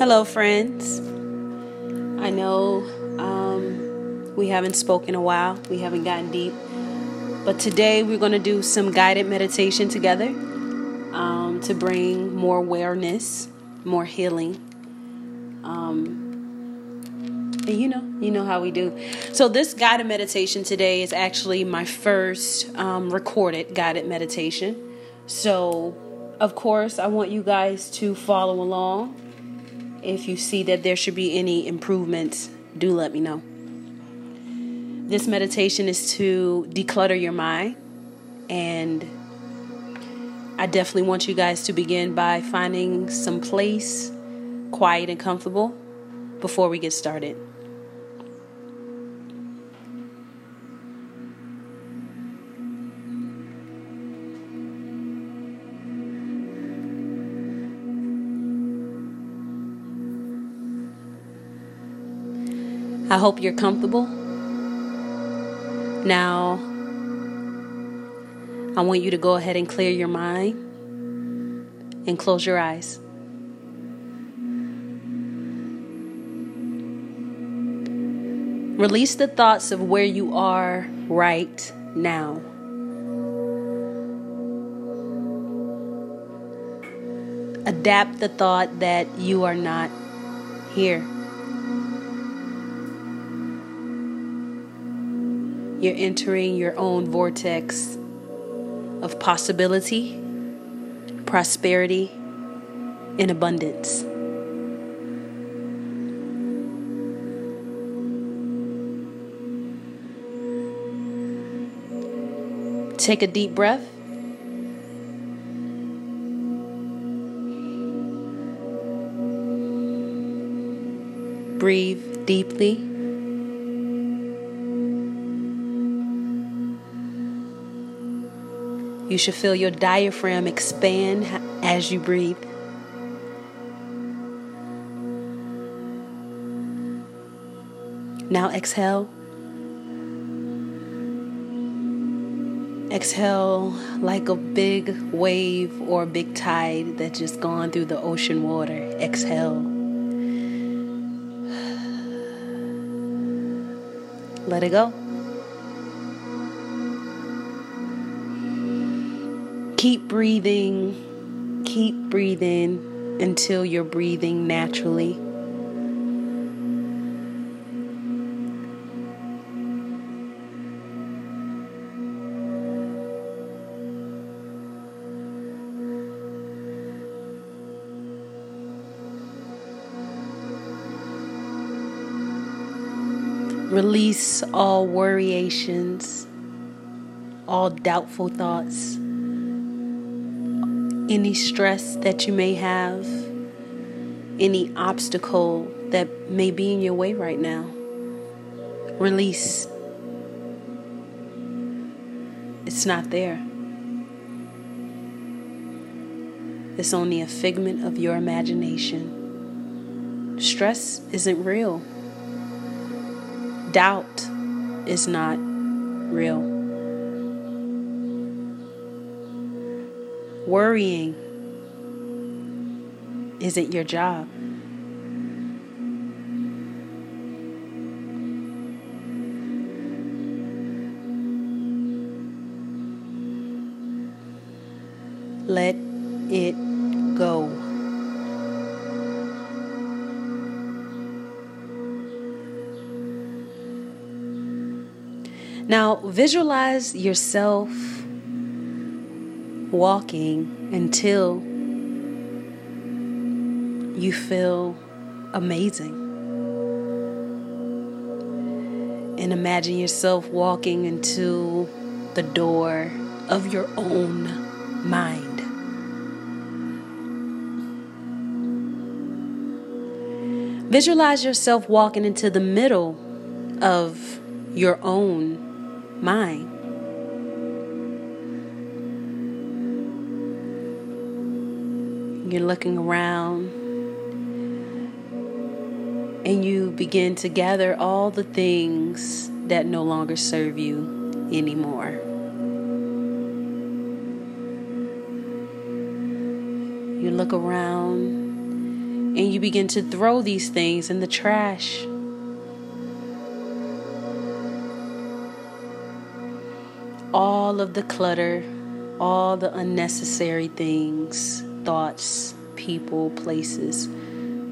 Hello, friends. I know um, we haven't spoken a while, we haven't gotten deep, but today we're going to do some guided meditation together um, to bring more awareness, more healing. Um, and you know, you know how we do. So this guided meditation today is actually my first um, recorded guided meditation. So, of course, I want you guys to follow along if you see that there should be any improvements, do let me know. This meditation is to declutter your mind, and I definitely want you guys to begin by finding some place quiet and comfortable before we get started. I hope you're comfortable. Now, I want you to go ahead and clear your mind and close your eyes. Release the thoughts of where you are right now. Adapt the thought that you are not here. You're entering your own vortex of possibility, prosperity, and abundance. Take a deep breath. Breathe deeply. You should feel your diaphragm expand as you breathe. Now exhale. Exhale like a big wave or a big tide that's just gone through the ocean water. Exhale. Let it go. Keep breathing. Keep breathing until you're breathing naturally. Release all worriations, all doubtful thoughts any stress that you may have, any obstacle that may be in your way right now. Release. It's not there. It's only a figment of your imagination. Stress isn't real. Doubt is not real. Worrying isn't your job. Let it go. Now, visualize yourself walking until you feel amazing. And imagine yourself walking into the door of your own mind. Visualize yourself walking into the middle of your own mind. You're looking around and you begin to gather all the things that no longer serve you anymore. You look around and you begin to throw these things in the trash. All of the clutter, all the unnecessary things, thoughts, people, places,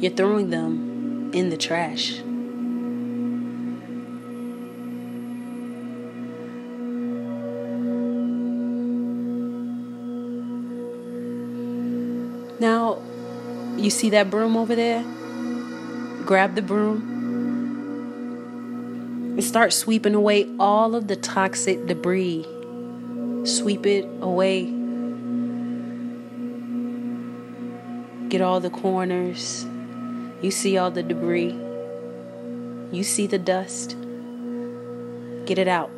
you're throwing them in the trash. Now, you see that broom over there? Grab the broom and start sweeping away all of the toxic debris. Sweep it away. Get all the corners. You see all the debris. You see the dust. Get it out.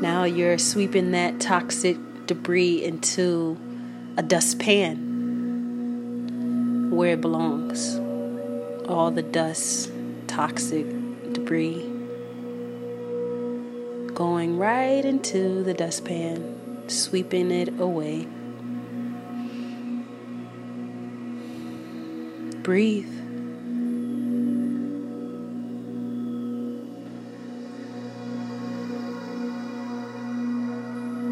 Now you're sweeping that toxic debris into a dustpan where it belongs. All the dust, toxic debris going right into the dustpan, sweeping it away. Breathe.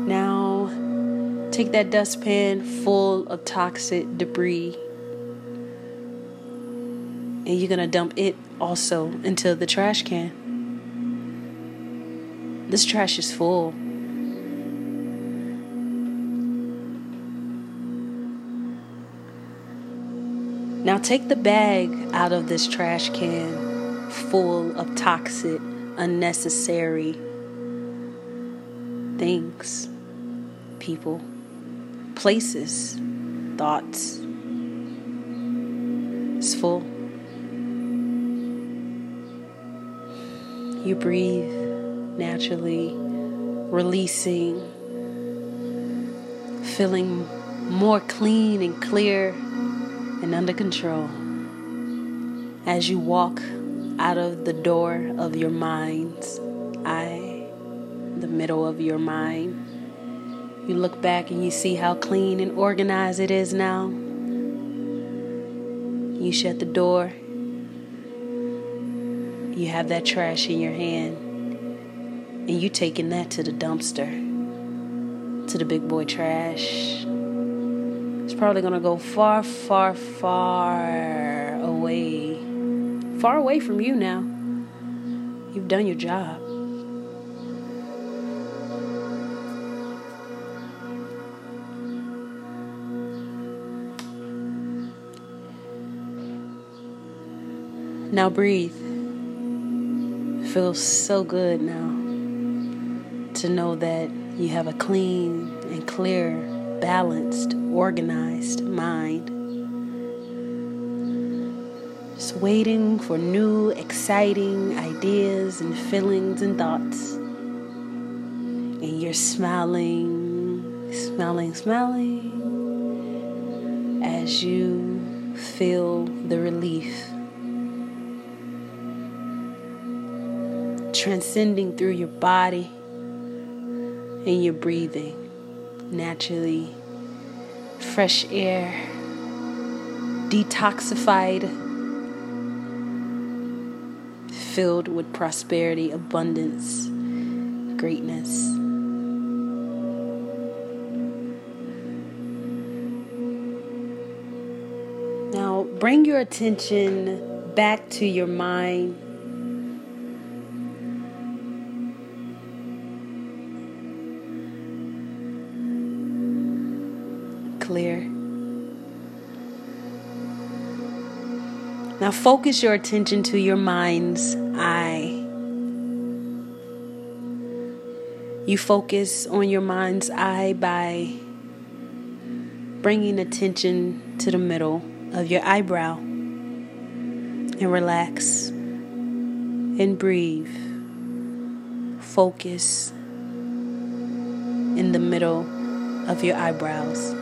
Now, take that dustpan full of toxic debris and you're to dump it also into the trash can. This trash is full. Now take the bag out of this trash can full of toxic, unnecessary things, people places, thoughts. It's full. You breathe naturally, releasing, feeling more clean and clear and under control as you walk out of the door of your mind's eye, the middle of your mind you look back and you see how clean and organized it is now. You shut the door. You have that trash in your hand. And you taking that to the dumpster. To the big boy trash. It's probably to go far, far, far away. Far away from you now. You've done your job. Now breathe. Feels so good now to know that you have a clean and clear, balanced, organized mind. Just waiting for new, exciting ideas and feelings and thoughts. And you're smiling, smiling, smiling as you feel the relief transcending through your body and your breathing naturally. Fresh air, detoxified, filled with prosperity, abundance, greatness. Now bring your attention back to your mind Now focus your attention to your mind's eye. You focus on your mind's eye by bringing attention to the middle of your eyebrow and relax and breathe. Focus in the middle of your eyebrows.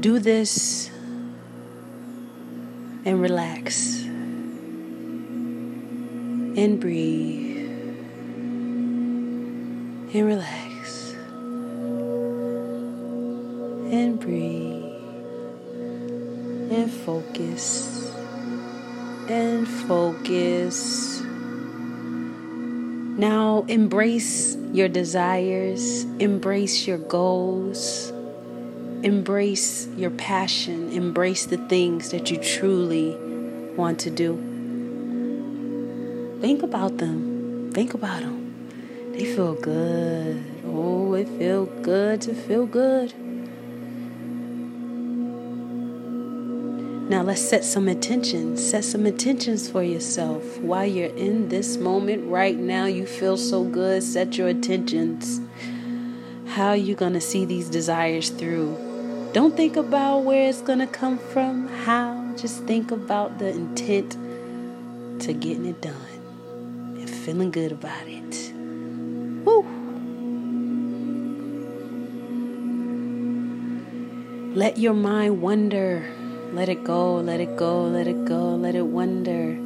Do this and relax and breathe. and relax and breathe and focus and focus. Now embrace your desires, embrace your goals, embrace your passion, embrace the things that you truly want to do. Think about them. Think about them. They feel good. Oh, it feels good to feel good. Now let's set some intentions. Set some intentions for yourself. While you're in this moment right now, you feel so good. Set your intentions. How are you going to see these desires through? Don't think about where it's going to come from, how. Just think about the intent to getting it done and feeling good about it. Woo! Let your mind wander. Let it go, let it go, let it go, let it wander.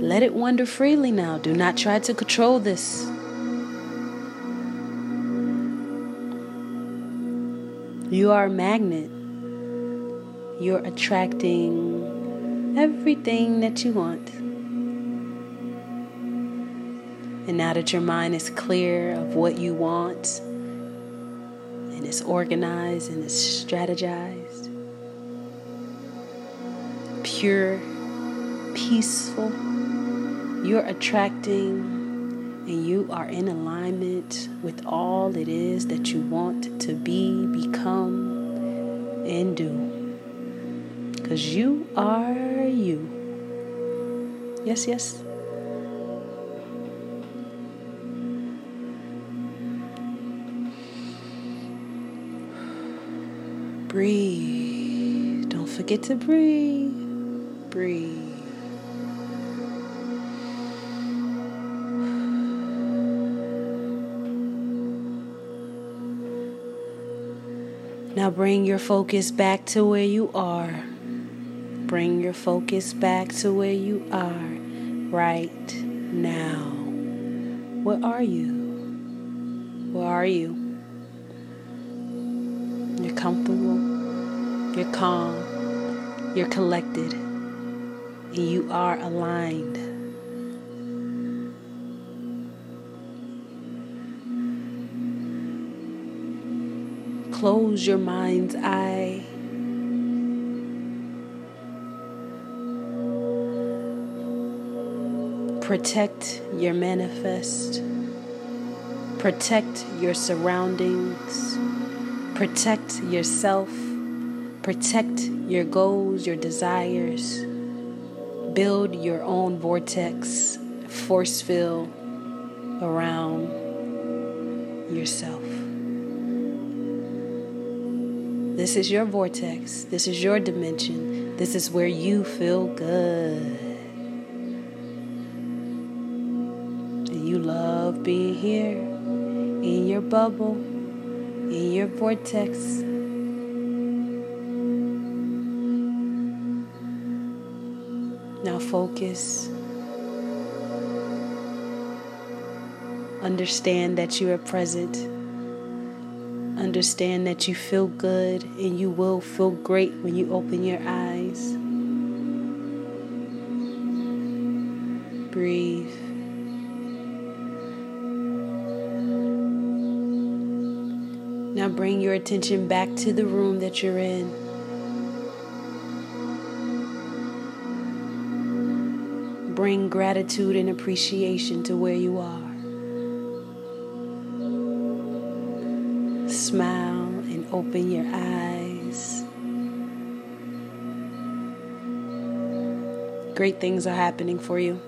Let it wander freely now. Do not try to control this. You are a magnet. You're attracting everything that you want. And now that your mind is clear of what you want and it's organized and it's strategized, pure, peaceful, you're attracting and you are in alignment with all it is that you want to be, become, and do. Because you are you. Yes, yes. Breathe. Don't forget to breathe. Breathe. Now bring your focus back to where you are. Bring your focus back to where you are right now. Where are you? Where are you? You're comfortable. You're calm. You're collected. And you are aligned. Close your mind's eye. Protect your manifest. Protect your surroundings. Protect yourself. Protect your goals, your desires. Build your own vortex, force field around yourself. This is your vortex. This is your dimension. This is where you feel good. And you love being here in your bubble in your vortex. Now focus. Understand that you are present. Understand that you feel good and you will feel great when you open your eyes. Breathe. Now bring your attention back to the room that you're in. Bring gratitude and appreciation to where you are. Smile and open your eyes. Great things are happening for you.